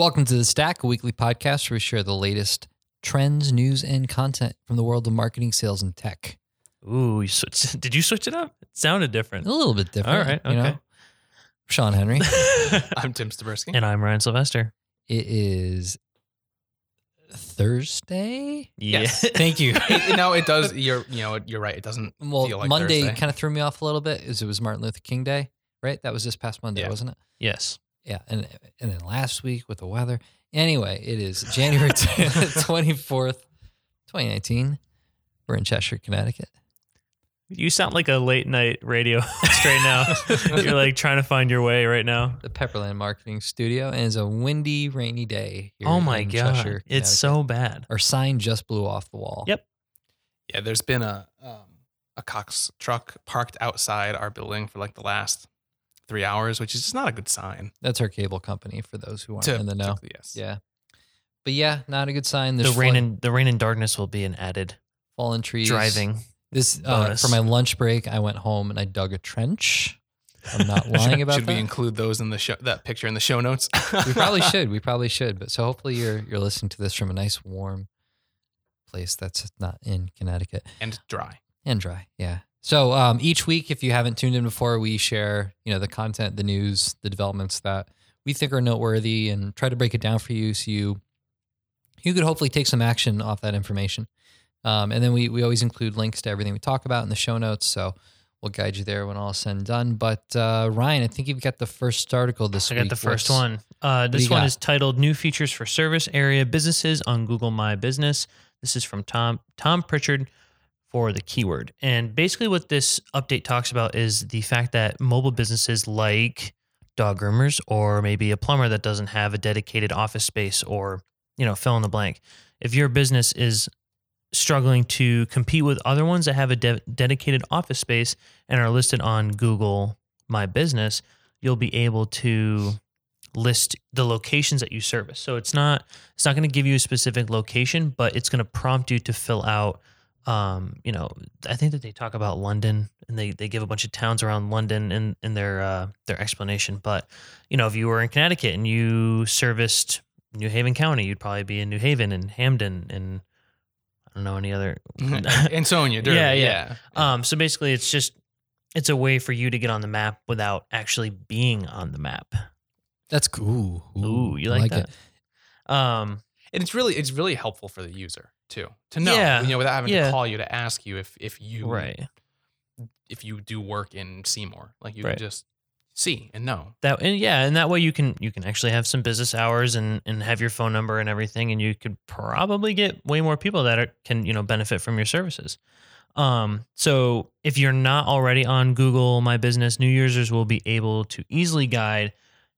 Welcome to the Stack, a weekly podcast where we share the latest trends, news, and content from the world of marketing, sales, and tech. Ooh, you switched. Did you switch it up? It sounded different. A little bit different. All right, You know? Sean Henry. I'm Tim Stabersky. and I'm Ryan Sylvester. it is Thursday. Yeah. Yes. Thank you. It- no, it does. You're, you know, you're right. It doesn't Well, feel like Monday kind of threw me off a little bit as it was Martin Luther King Day, right? That was this past Monday, Yeah. wasn't it? yes. Yeah, and and then last week with the weather. Anyway, it is January twenty fourth, twenty nineteen. We're in Cheshire, Connecticut. You sound like a late night radio host right now. You're like trying to find your way right now. The Pepperland Marketing Studio, and it's a windy, rainy day. Here Oh my in god, Cheshire, it's so bad. Our sign just blew off the wall. Yep. Yeah, there's been a um, a Cox truck parked outside our building for like the last three hours, which is just not a good sign. That's our cable company for those who aren't To- in the know. to- yes. Yeah, but yeah, not a good sign. The rain flood- and the rain and darkness will be an added fallen trees. driving. This uh, for my lunch break. I went home and I dug a trench. I'm not lying about Should that. Should we include those in the show, that picture in the show notes? we probably should. We probably should. But so hopefully you're you're listening to this from a nice warm place that's not in Connecticut and dry. and dry. Yeah. So um, each week, if you haven't tuned in before, we share you know the content, the news, the developments that we think are noteworthy, and try to break it down for you so you you could hopefully take some action off that information. Um, and then we we always include links to everything we talk about in the show notes. So. We'll guide you there when all is said and done. But uh, Ryan, I think you've got the first article this I week. I got the first What's- one. Uh, this one got? is titled "New Features for Service Area Businesses on Google My Business." This is from Tom Tom Pritchard for the keyword. And basically, what this update talks about is the fact that mobile businesses like dog groomers or maybe a plumber that doesn't have a dedicated office space or you know fill in the blank. If your business is struggling to compete with other ones that have a de- dedicated office space and are listed on Google My Business, you'll be able to list the locations that you service. So it's not it's not going to give you a specific location, but it's going to prompt you to fill out um, you know, I think that they talk about London and they, they give a bunch of towns around London in, in their uh, their explanation. But, you know, if you were in Connecticut and you serviced New Haven County, you'd probably be in New Haven and Hamden and I don't know any other Ansonia, Durham, Yeah, yeah, yeah. um, so basically, it's just it's a way for you to get on the map without actually being on the map. That's cool. Ooh, you I like, it. that? Um, And it's really it's really helpful for the user too to know, Yeah, you know, without having yeah. to call you to ask you if if you right. if you do work in Seymour, like you Right. can just see and know. That and yeah, and that way you can you can actually have some business hours and and have your phone number and everything, and you could probably get way more people that are, can you know benefit from your services. Um, so if you're not already on Google My Business, new users will be able to easily guide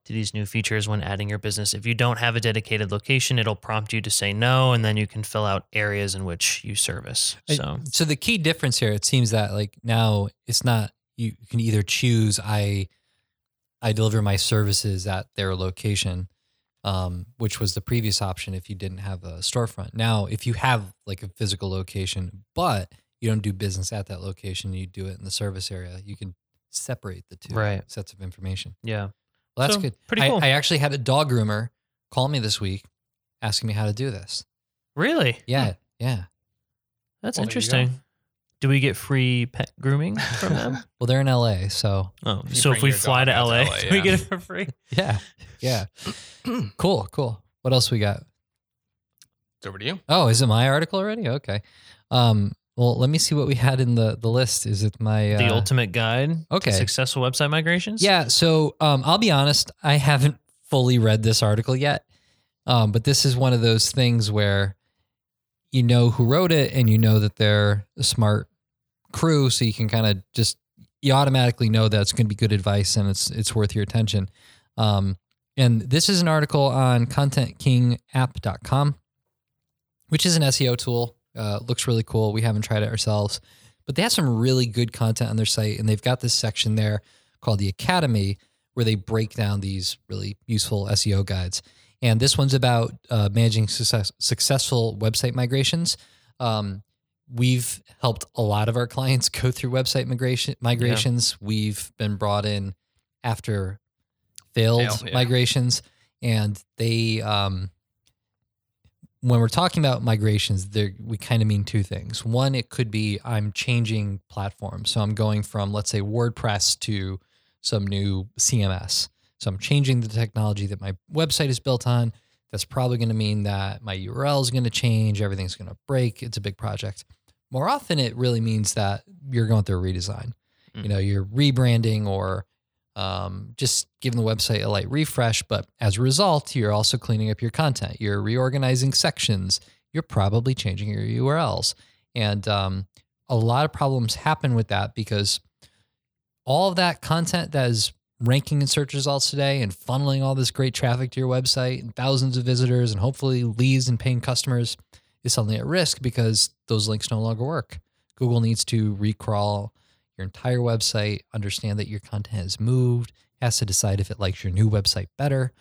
to these new features when adding your business. If you don't have a dedicated location, it'll prompt you to say no, and then you can fill out areas in which you service. So so the key difference here, it seems that like now it's not you can either choose I I deliver my services at their location, um, which was the previous option if you didn't have a storefront. Now, if you have like a physical location, but you don't do business at that location, you do it in the service area, you can separate the two Right. sets of information. yeah, Well, that's So, good. pretty cool. I actually had a dog groomer call me this week asking me how to do this. really, Yeah, yeah. that's Well, there you go. interesting. Do we get free pet grooming from them? Well, they're in LA, so Oh, so if we fly to LA, to LA, do we get it for free? yeah, yeah. cool, cool. What else we got? It's over to you. Oh, is it my article already? Okay. Um, well, let me see what we had in the the list. Is it my uh, The ultimate guide okay. to successful website migrations. Yeah. So um, I'll be honest, I haven't fully read this article yet, um, but this is one of those things where you know who wrote it and you know that they're a smart crew, so you can kind of just you automatically know that it's going to be good advice and it's it's worth your attention. Um, and this is an article on ContentKingApp.com, which is an SEO tool. Uh, looks really cool. We haven't tried it ourselves, but they have some really good content on their site, and they've got this section there called the Academy where they break down these really useful SEO guides. And this one's about uh, managing success, successful website migrations. Um, we've helped a lot of our clients go through website migration migrations. We've been brought in after failed Fail, yeah. migrations, and they um, when we're talking about migrations, there we kind of mean two things. One, it could be I'm changing platforms, so I'm going from let's say WordPress to some new CMS. So I'm changing the technology that my website is built on. That's probably going to mean that my URL is going to change, everything's going to break. It's a big project. More often, it really means that you're going through a redesign. Mm. You know, you're rebranding or um, just giving the website a light refresh. But as a result, you're also cleaning up your content. You're reorganizing sections. You're probably changing your URLs. And um, a lot of problems happen with that because all of that content that is ranking in search results today and funneling all this great traffic to your website and thousands of visitors and hopefully leads and paying customers is suddenly at risk because those links no longer work. Google needs to recrawl your entire website, understand that your content has moved, has to decide if it likes your new website better.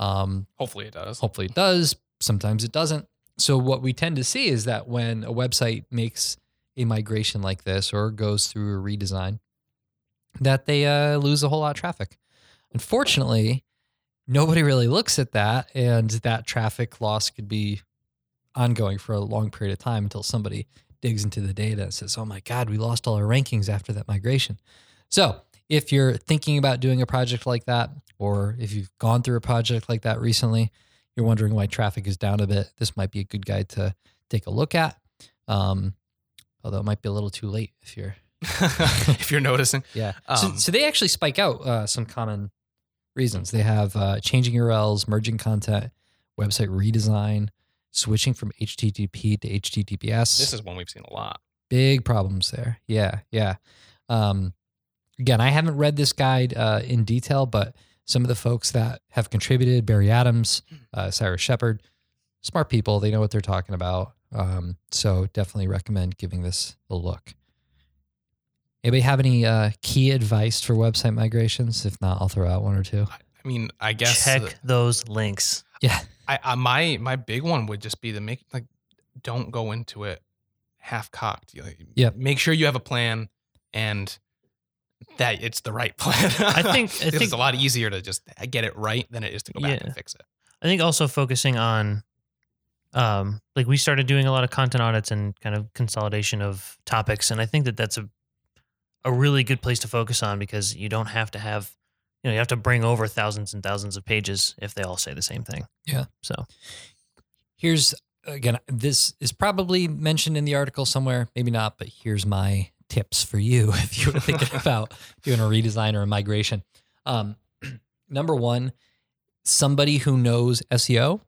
Um, Hopefully it does. hopefully it does. Sometimes it doesn't. So what we tend to see is that when a website makes a migration like this or goes through a redesign, that they uh, lose a whole lot of traffic. Unfortunately, nobody really looks at that, and that traffic loss could be ongoing for a long period of time until somebody digs into the data and says, "Oh my God, we lost all our rankings after that migration." So if you're thinking about doing a project like that, or if you've gone through a project like that recently, you're wondering why traffic is down a bit, this might be a good guide to take a look at. Um, although it might be a little too late if you're, if you're noticing. yeah. so, Um, so they actually spike out uh, some common reasons. They have uh, changing URLs, merging content, website redesign, switching from HTTP to HTTPS This is one we've seen a lot. big problems there. Yeah, yeah. Um, again, I haven't read this guide uh, in detail, but some of the folks that have contributed, Barry Adams, uh, Cyrus Shepard, smart people. They know what they're talking about. Um, so definitely recommend giving this a look. Anybody have any uh, key advice for website migrations? If not, I'll throw out one or two. I mean, I guess Check uh, those links. Yeah, I, I my my big one would just be to make like don't go into it half cocked. Know, Make sure you have a plan and that it's the right plan. I think- I it's a lot easier to just get it right than it is to go back Yeah. and fix it. I think also focusing on, um, like we started doing a lot of content audits and kind of consolidation of topics, and I think that that's a a really good place to focus on because you don't have to have, you know, you have to bring over thousands and thousands of pages if they all say the same thing. Yeah. So here's again this is probably mentioned in the article somewhere maybe not but here's my tips for you if you were thinking about doing a redesign or a migration um, number one somebody who knows seo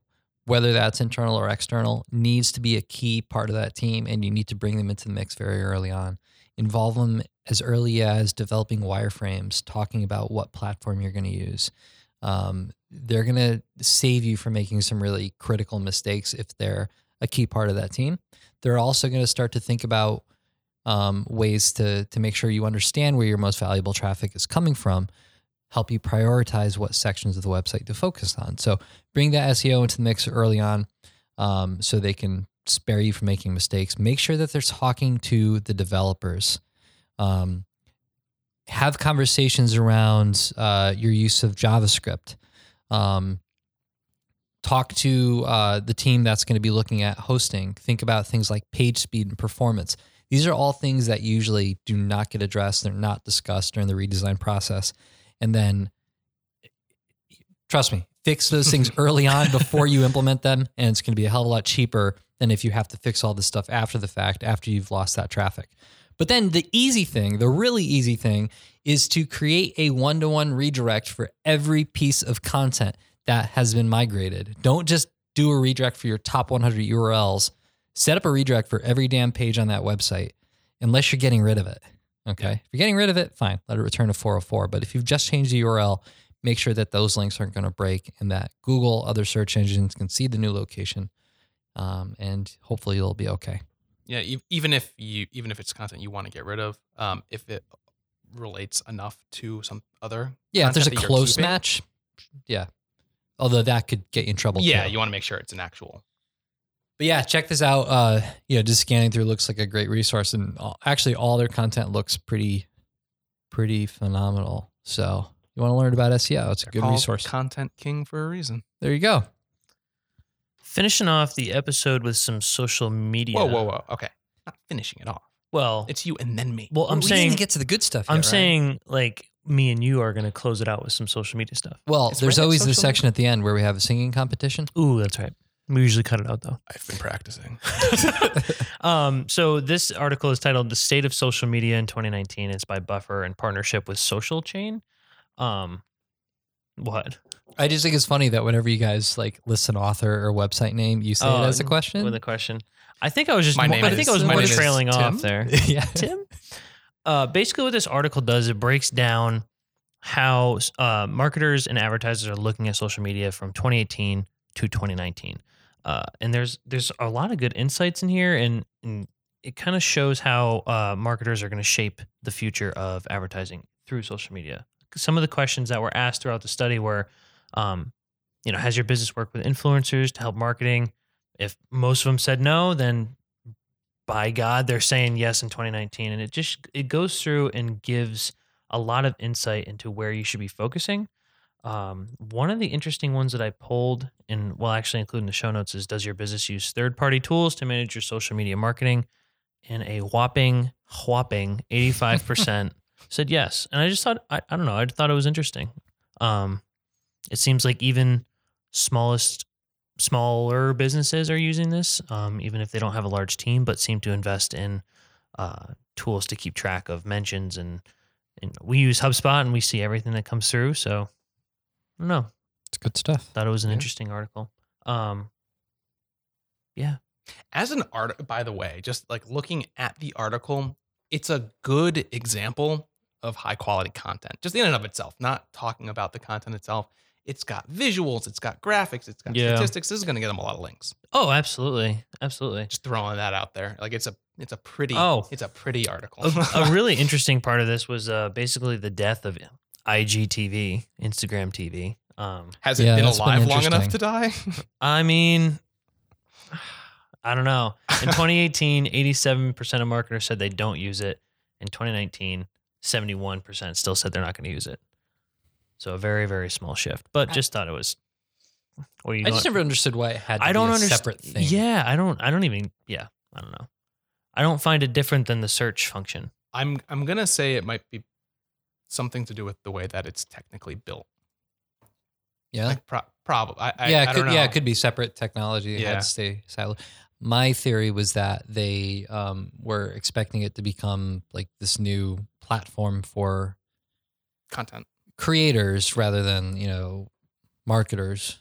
whether that's internal or external needs to be a key part of that team and you need to bring them into the mix very early on involve them as early as developing wireframes talking about what platform you're going to use um, they're going to save you from making some really critical mistakes if they're a key part of that team. They're also going to start to think about um, ways to to make sure you understand where your most valuable traffic is coming from, help you prioritize what sections of the website to focus on. So bring that SEO into the mix early on, um, so they can spare you from making mistakes. Make sure that they're talking to the developers. Um, have conversations around uh, your use of JavaScript. Um, talk to uh, the team that's going to be looking at hosting. Think about things like page speed and performance. These are all things that usually do not get addressed. They're not discussed during the redesign process. And then, trust me, fix those things early on before you implement them. And it's going to be a hell of a lot cheaper than if you have to fix all this stuff after the fact, after you've lost that traffic. But then the easy thing, the really easy thing, is to create a one to one redirect for every piece of content that has been migrated. Don't just do a redirect for your top 100 URLs. Set up a redirect for every damn page on that website, unless you're getting rid of it. Okay. If you're getting rid of it, fine, let it return to 404. But if you've just changed the URL, make sure that those links aren't going to break and that Google, other search engines can see the new location. Um, and hopefully you'll be okay. Yeah, even if you even if it's content you want to get rid of, um, if it relates enough to some other Yeah, if there's a content that you're close match, yeah. Although that could get you in trouble. Yeah, too. you want to make sure it's an actual. But yeah, check this out. Uh, you know, just scanning through looks like a great resource, and all, actually, all their content looks pretty, pretty phenomenal. So You want to learn about SEO? It's a They're good resource. Content king for a reason. There you go. Finishing off the episode with some social media. Whoa, whoa, whoa. Okay. Not finishing it off. Well, It's you and then me. well, I'm we saying, didn't get to the good stuff. I'm right? saying, like me and you are going to close it out with some social media stuff. Well, Is there's Reddit always the social? section at the end where we have a singing competition. Ooh, that's right. We usually cut it out though. I've been practicing. um, so this article is titled "The State of Social Media in 2019." It's by Buffer in partnership with Social Chain. Um, what? I just think it's funny that whenever you guys like list an author or website name, you say Oh, it as a question. With a question. I think I was just. My name I think I was my more name trailing Tim. off there. yeah. Tim. Uh, basically, what this article does, it breaks down how uh, marketers and advertisers are looking at social media from 2018 to 2019. Uh, and there's there's a lot of good insights in here, and, and it kind of shows how uh, marketers are going to shape the future of advertising through social media. Some of the questions that were asked throughout the study were, um, you know, has your business worked with influencers to help marketing? If most of them said no, then by God, they're saying yes in 2019, and it just it goes through and gives a lot of insight into where you should be focusing. Um, one of the interesting ones that I pulled, and well, actually including the show notes, is does your business use third party tools to manage your social media marketing? And a whopping, whopping 85% said yes. And I just thought, I, I don't know, I thought it was interesting. Um, it seems like even smallest, smaller businesses are using this, um, even if they don't have a large team, but seem to invest in uh, tools to keep track of mentions. And, and we use HubSpot and we see everything that comes through. So, I don't know. It's good stuff. Thought it was an Yeah. interesting article. Um, yeah. As an art, by the way, just like looking at the article, it's a good example of high quality content, just in and of itself, not talking about the content itself. It's got visuals, it's got graphics, it's got Yeah. statistics. This is going to get them a lot of links. Oh, absolutely, absolutely. Just throwing that out there. Like it's a it's a pretty Oh. it's a pretty article. a, a really interesting part of this was uh, basically the death of IGTV, Instagram TV. Um, Has it Yeah, been that's been alive long enough interesting. to die? I mean, I don't know. In 2018, 87% of marketers said they don't use it. In 2019, 71% still said they're not going to use it. So a very, very small shift. But just thought it was. Well, you I just don't- never understood why it had to I don't be a understand. separate thing. Yeah, I don't. I don't even. Yeah, I don't know. I don't find it different than the search function. I'm I'm gonna say it might be something to do with the way that it's technically built. Yeah. Like pro- probably. I, I, yeah, I it don't could, know. yeah, it could be separate technology. It Yeah. had to stay siloed. My theory was that they um, were expecting it to become like this new platform for content. Creators rather than you know marketers.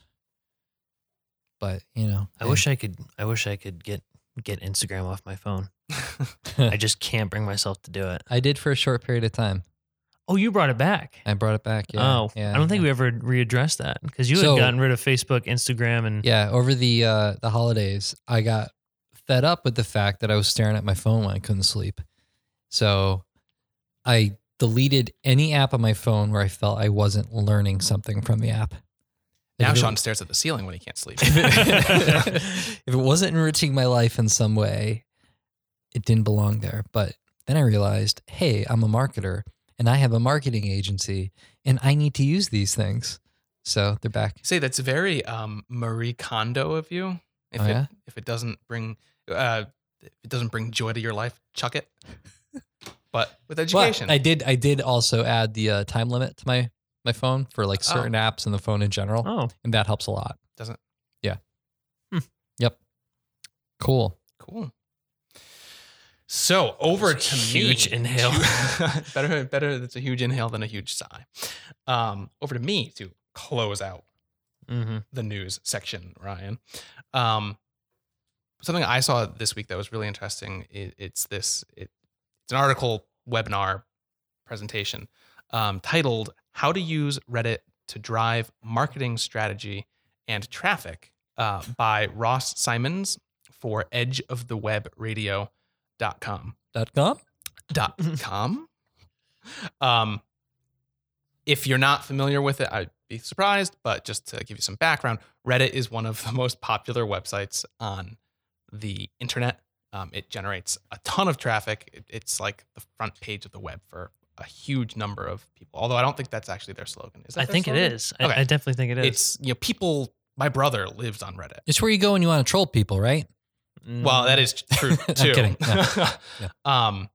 But you know, I wish I could. I wish I could get get Instagram off my phone. I just can't bring myself to do it. I did for a short period of time. Oh, you brought it back. I brought it back. Yeah, oh, yeah, I don't think yeah. we ever readdressed that because you So- had gotten rid of Facebook, Instagram, and Yeah, over the uh, the holidays, I got fed up with the fact that I was staring at my phone when I couldn't sleep. So I deleted any app on my phone where I felt I wasn't learning something from the app. now Sean stares at the ceiling when he can't sleep. if it wasn't enriching my life in some way, it didn't belong there. But then I realized, hey, I'm a marketer and I have a marketing agency and I need to use these things. So they're back. Say that's very um, Marie Kondo of you. If Oh, it yeah? if it doesn't bring uh, if it doesn't bring joy to your life, chuck it. But with education, But I did. I did also add the uh, time limit to my my phone for like Oh. certain apps and the phone in general, oh, and that helps a lot. doesn't Yeah. Hmm. Yep. Cool. cool. So over to huge me. inhale. better, better. That's a huge inhale than a huge sigh. Um, over to me to close out hmm the news section, Ryan. Um, something I saw this week that was really interesting. It, it's this. It, it's an article, webinar, presentation um, titled "How to Use Reddit to Drive Marketing Strategy and Traffic" uh, by Ross Simmonds for edge of the web EdgeOfTheWebRadio.com Dot com. dot com. Um, if you're not familiar with it, I'd be surprised, but just to give you some background, Reddit is one of the most popular websites on the internet. Um, it generates a ton of traffic. It- it's like the front page of the web for a huge number of people. Although I don't think that's actually their slogan. Is that I their think it slogan? is. I, Okay. I definitely think it is. It's you know people. My brother lives on Reddit. It's where you go when you want to troll people, right? Well, that is true I'm too. kidding. Yeah. Yeah. Um,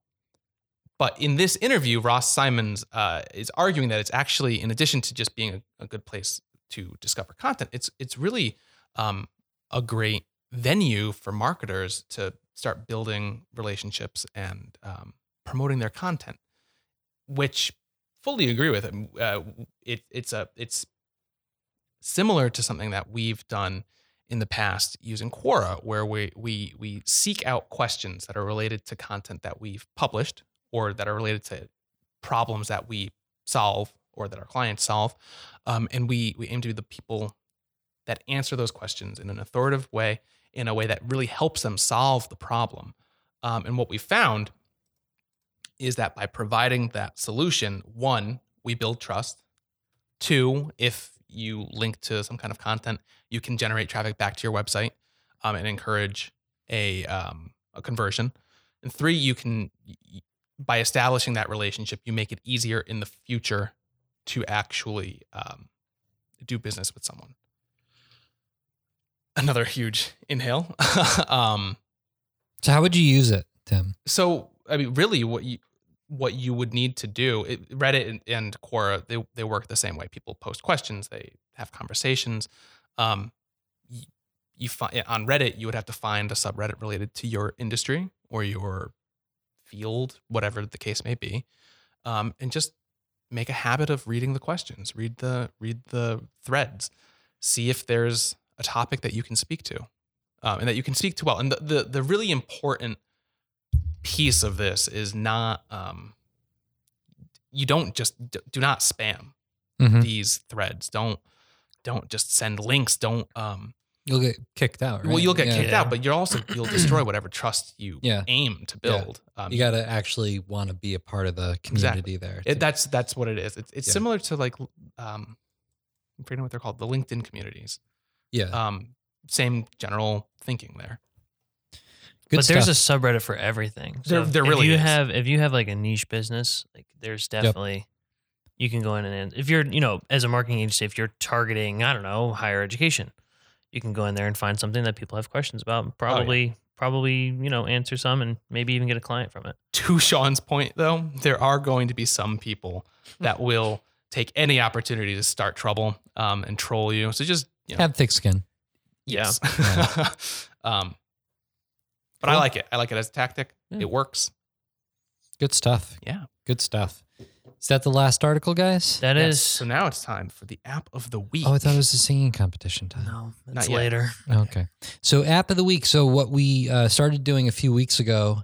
but in this interview, Ross Simmonds uh, is arguing that it's actually, in addition to just being a, a good place to discover content, it's it's really um, a great venue for marketers to start building relationships and um, promoting their content, which fully agree with. Uh, it, it's a it's similar to something that we've done in the past using Quora, where we we we seek out questions that are related to content that we've published or that are related to problems that we solve or that our clients solve, um, and we we aim to be the people that answer those questions in an authoritative way, in a way that really helps them solve the problem. Um, and what we found is that by providing that solution, one, we build trust. Two, if you link to some kind of content, you can generate traffic back to your website um, and encourage a um, a conversion. And three, you can by establishing that relationship, you make it easier in the future to actually um, do business with someone. Another huge inhale. um, So how would you use it, Tim? so I mean, really, what you what you would need to do, it, Reddit and, and Quora, they they work the same way. People post questions, they have conversations. Um, you, you find on Reddit, you would have to find a subreddit related to your industry or your field, whatever the case may be, um, and just make a habit of reading the questions, read the read the threads, see if there's a topic that you can speak to, um, and that you can speak to well. And the the, the really important piece of this is not um, you don't just do not spam Mhm. these threads. Don't don't just send links. Don't um, You'll get kicked out. Right? well you'll get Yeah. kicked Yeah. out, but you're also you'll destroy whatever trust you Yeah. aim to build. Um, You got to actually want to be a part of the community there. it, that's that's what it is. It's, it's similar to like um, I'm forgetting what they're called, the LinkedIn communities. Yeah. Um, same general thinking there. Good but stuff. there's a subreddit for everything. There- if- there if really you is. have if you have like a niche business, like there's definitely you can go in and if you're you know as a marketing agency, if you're targeting I don't know higher education, you can go in there and find something that people have questions about. and Probably probably you know answer some and maybe even get a client from it. To Sean's point, though, there are going to be some people that will take any opportunity to start trouble um, and troll you. So just you know, have thick skin. yes. um, but I like it. I like it as a tactic. Yeah. It works. Good stuff. Yeah. Good stuff. Is that the last article, guys? That Yes. is So now it's time for the app of the week. Oh, I thought it was the singing competition time. no, Not that's yet. later. Okay. So, app of the week. So, what we uh, started doing a few weeks ago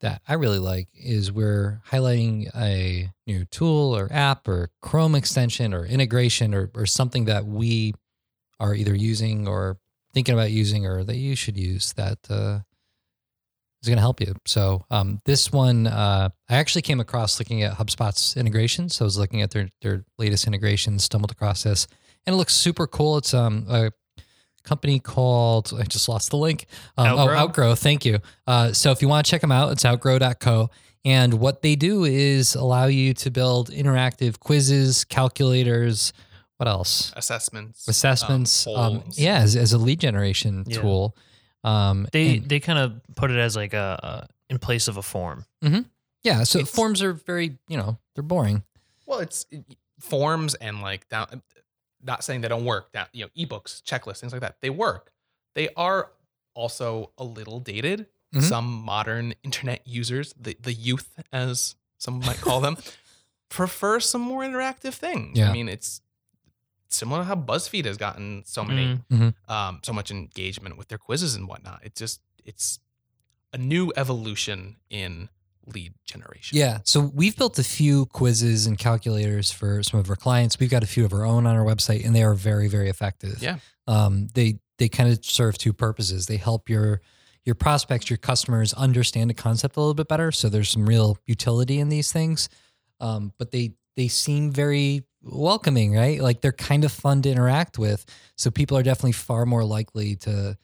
that I really like is we're highlighting a new tool or app or Chrome extension or integration or, or something that we are either using or thinking about using or that you should use that uh, is going to help you. So, um, this one, uh, I actually came across looking at HubSpot's integrations. So, I was looking at their, their latest integrations, stumbled across this, and it looks super cool. It's um, a company called I just lost the link. Um, Outgrow. Oh, Outgrow. Thank you. Uh, so if you want to check them out, it's outgrow.co. And what they do is allow you to build interactive quizzes, calculators. What else? assessments, Assessments. um, Um, yeah, as, as a lead generation Yeah. tool. Um, They and- they kind of put it as like a, a in place of a form. yeah. So it's- forms are very, you know, they're boring. Well, it's it- forms and like down. Not saying they don't work. Down, you know, ebooks, checklists, things like that. They work. They are also a little dated. Mhm. Some modern internet users, the the youth, as some might call them, prefer some more interactive things. Yeah. I mean, it's similar to how BuzzFeed has gotten so many, Mm. um, so much engagement with their quizzes and whatnot. It's just it's a new evolution in lead generation. Yeah. So we've built a few quizzes and calculators for some of our clients. We've got a few of our own on our website, and they are very, very effective. Yeah. Um, they they kind of serve two purposes. They help your your prospects, your customers understand the concept a little bit better. So there's some real utility in these things. Um, but they they seem very welcoming, right? Like they're kind of fun to interact with. So people are definitely far more likely to,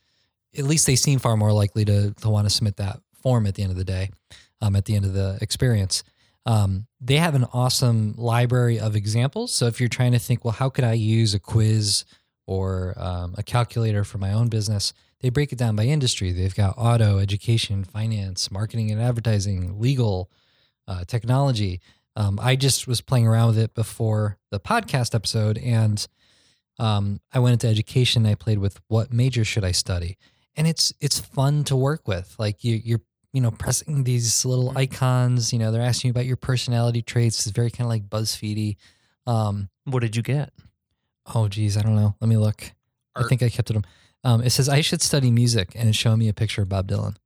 at least they seem far more likely to to want to submit that form at the end of the day um, at the end of the experience. Um, they have an awesome library of examples. So if you're trying to think, well, how could I use a quiz or um, a calculator for my own business? They break it down by industry. They've got auto, education, finance, marketing and advertising, legal, uh, technology. Um, I just was playing around with it before the podcast episode, and um, I went into education. I played with what major should I study, and it's it's fun to work with. Like you, you're you know pressing these little Mhm. icons. You know they're asking you about your personality traits. It's very kind of like BuzzFeedy. Um, What did you get? oh geez, I don't know. Let me look. I think I kept it. Um, it says I should study music, and it's showing me a picture of Bob Dylan.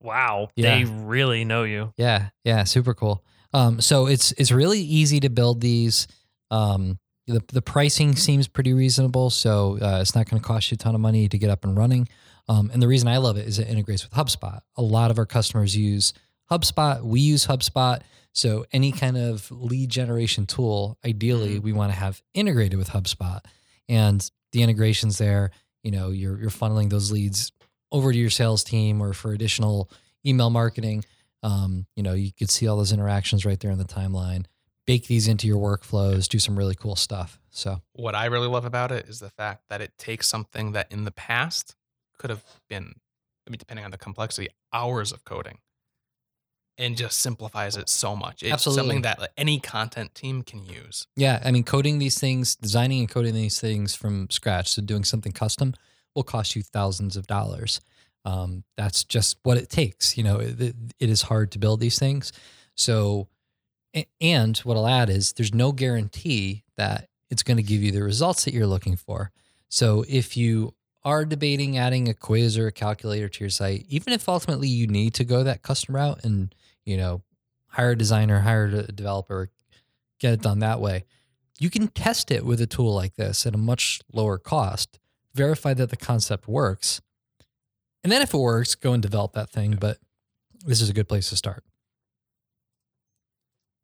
Wow, Yeah. they really know you. Yeah, yeah, super cool. Um, so it's it's really easy to build these. Um, the the pricing seems pretty reasonable, so uh, it's not going to cost you a ton of money to get up and running. Um, and the reason I love it is it integrates with HubSpot. A lot of our customers use HubSpot. We use HubSpot. So any kind of lead generation tool, ideally, we want to have integrated with HubSpot. And the integrations there, you know, you're you're funneling those leads over to your sales team or for additional email marketing. Um, you know, you could see all those interactions right there in the timeline. Bake these into your workflows, do some really cool stuff. So What I really love about it is the fact that it takes something that in the past could have been, I mean, depending on the complexity, hours of coding, and just simplifies it so much. It's Absolutely. something that any content team can use. yeah, I mean, coding these things, designing and coding these things from scratch, so doing something custom will cost you thousands of dollars. Um, that's just what it takes. You know, it, it is hard to build these things. So, and what I'll add is there's no guarantee that it's going to give you the results that you're looking for. So if you are debating adding a quiz or a calculator to your site, even if ultimately you need to go that custom route and, you know, hire a designer, hire a developer, get it done that way, you can test it with a tool like this at a much lower cost, verify that the concept works. And then if it works, go and develop that thing. But this is a good place to start.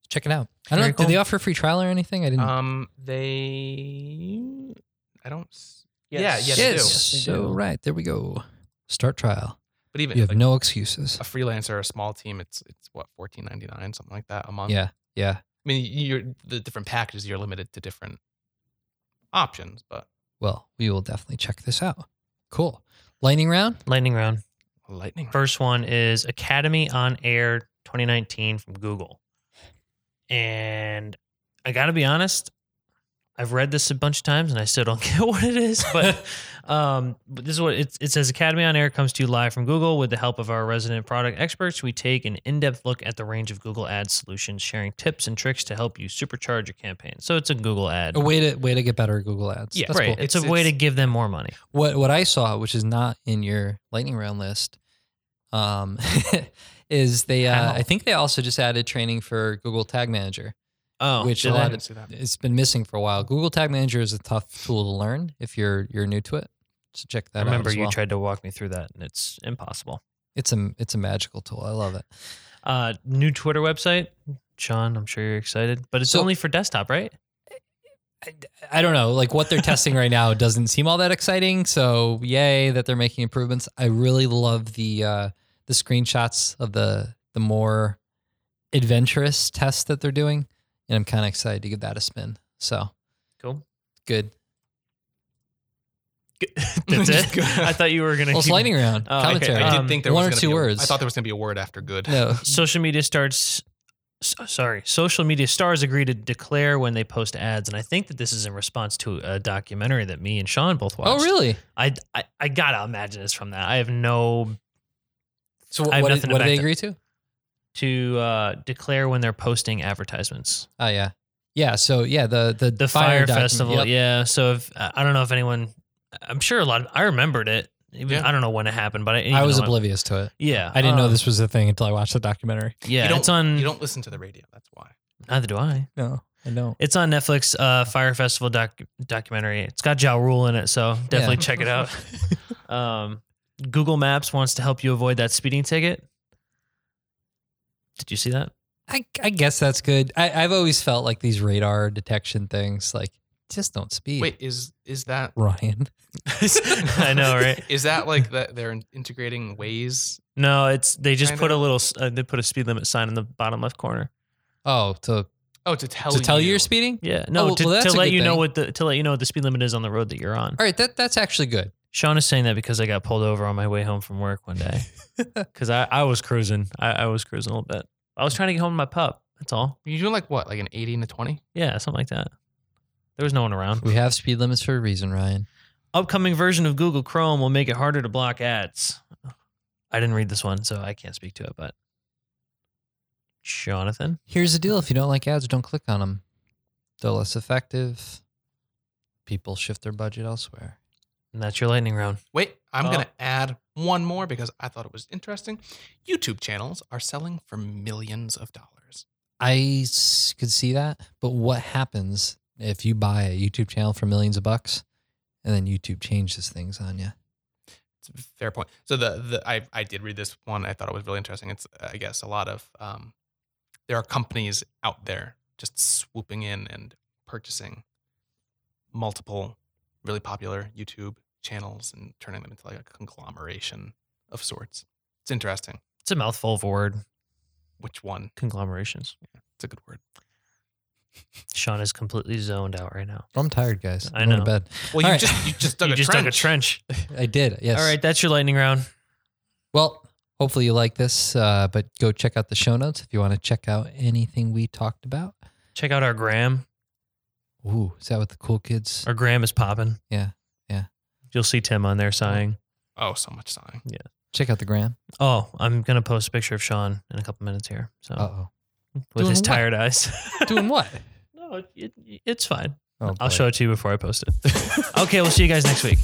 Check it out. I don't Very know. cool. Did they offer a free trial or anything? I didn't. Um, they, I don't. s- Yes. Yeah, yeah, yes. they do. Yes, they so do. right there we go. Start trial. But even You have like, no excuses. a freelancer, a small team, it's it's what fourteen ninety nine, something like that a month. Yeah, yeah. I mean, you're the different packages. You're limited to different options, but Well, we will definitely check this out. Cool. Lightning round. Lightning round. lightning. First one is Academy on Air 2019 from Google. And I got to be honest, I've read this a bunch of times and I still don't get what it is. But, um, but this is what it, it says Academy on Air comes to you live from Google with the help of our resident product experts. We take an in depth look at the range of Google Ads solutions, sharing tips and tricks to help you supercharge your campaign. So it's a Google ad. A way to way to get better at Google Ads. Yeah, That's right. cool. It's, It's- a way to give them more money. What what I saw, which is not in your lightning round list, um, is they. Uh, I think they also just added training for Google Tag Manager. Oh, Which a lot of- didn't see that. It's been missing for a while. Google Tag Manager is a tough tool to learn if you're you're new to it. So check that out. I remember you well. tried to walk me through that and it's impossible. It's a it's a magical tool. I love it. Uh, new Twitter website, Sean. I'm sure you're excited, but it's So- only for desktop, right? I, I don't know. Like what they're testing right now doesn't seem all that exciting. So yay that they're making improvements. I really love the uh, the screenshots of the the more adventurous tests that they're doing, and I'm kind of excited to give that a spin. So Cool. good. That's it. I thought you were gonna. Well, it's keep- lightning round Oh, okay. I Um, did think there one was or two be a- words. I thought there was going to be a word after good. no, Social media starts. s- Sorry, social media stars agree to declare when they post ads, and I think that this is in response to a documentary that me and Sean both watched. oh really? I, I I gotta imagine it's from that. I have no So I have what, did, what did they that- agree to? To uh, declare when they're posting advertisements. Oh yeah, yeah. So yeah, the the The Fyre, document- Festival, yep. yeah. So if I don't know if anyone, I'm sure a lot. Of, I remembered it. Even, Yeah. I don't know when it happened, but I, I was though oblivious to it. Yeah, I didn't know um, this was a thing until I watched the documentary. Yeah, you don't, it's on. You don't listen to the radio. That's why. Neither do I. No, I don't. It's on Netflix. Uh, Fyre Festival doc documentary. It's got Ja Rule in it, so definitely check it out. Um, Google Maps wants to help you avoid that speeding ticket. Did you see that? I, I guess that's good. I, I've always felt like these radar detection things, like just don't speed. Wait, is is that Ryan. I know, right? is that like that they're integrating Waze? No, it's they just Kind put a little. Uh, they put a speed limit sign in the bottom left corner. Oh, to Oh, to tell to tell you you you're speeding. Yeah, no, well- to, well, to let good you know what the to let you know what the speed limit is on the road that you're on. All right, that that's actually good. Sean is saying that because I got pulled over on my way home from work one day. Because I, I was cruising. I, I was cruising a little bit. I was trying to get home to my pup. That's all. You're doing like what, like an 80 and a 20? Yeah, something like that. There was no one around. We have speed limits for a reason, Ryan. Upcoming version of Google Chrome will make it harder to block ads. I didn't read this one, so I can't speak to it. But Jonathan, Here's the deal: if you don't like ads, don't click on them. They're less effective. People shift their budget elsewhere. And that's your lightning round. Wait, I'm Oh. going to add one more because I thought it was interesting. YouTube channels are selling for millions of dollars. I could see that, but what happens if you buy a YouTube channel for millions of bucks, and then YouTube changes things on you? It's a fair point. So the the I I did read this one. I thought it was really interesting. It's I guess a lot of um, there are companies out there just swooping in and purchasing multiple really popular YouTube channels and turning them into like a conglomeration of sorts. It's interesting. It's a mouthful of a word. Which one? Conglomerations. It's a good word. Sean is completely zoned out right now. I'm tired, guys. I I'm going know. bed. Well, you All right. just you just dug you a just trench. dug a trench. I did. Yes. All right, that's your lightning round. Well, hopefully you like this, uh, but go check out the show notes if you want to check out anything we talked about. Check out our gram. Ooh, is that what the cool kids? Our gram is popping. Yeah, yeah. You'll see Tim on there oh. sighing. Oh, so much sighing. Yeah. Check out the gram. Oh, I'm gonna post a picture of Sean in a couple minutes here. So oh. with Doing his what? tired eyes. Doing what? no, it, it, it's fine. Oh, I'll boy. show it to you before I post it. okay, we'll see you guys next week.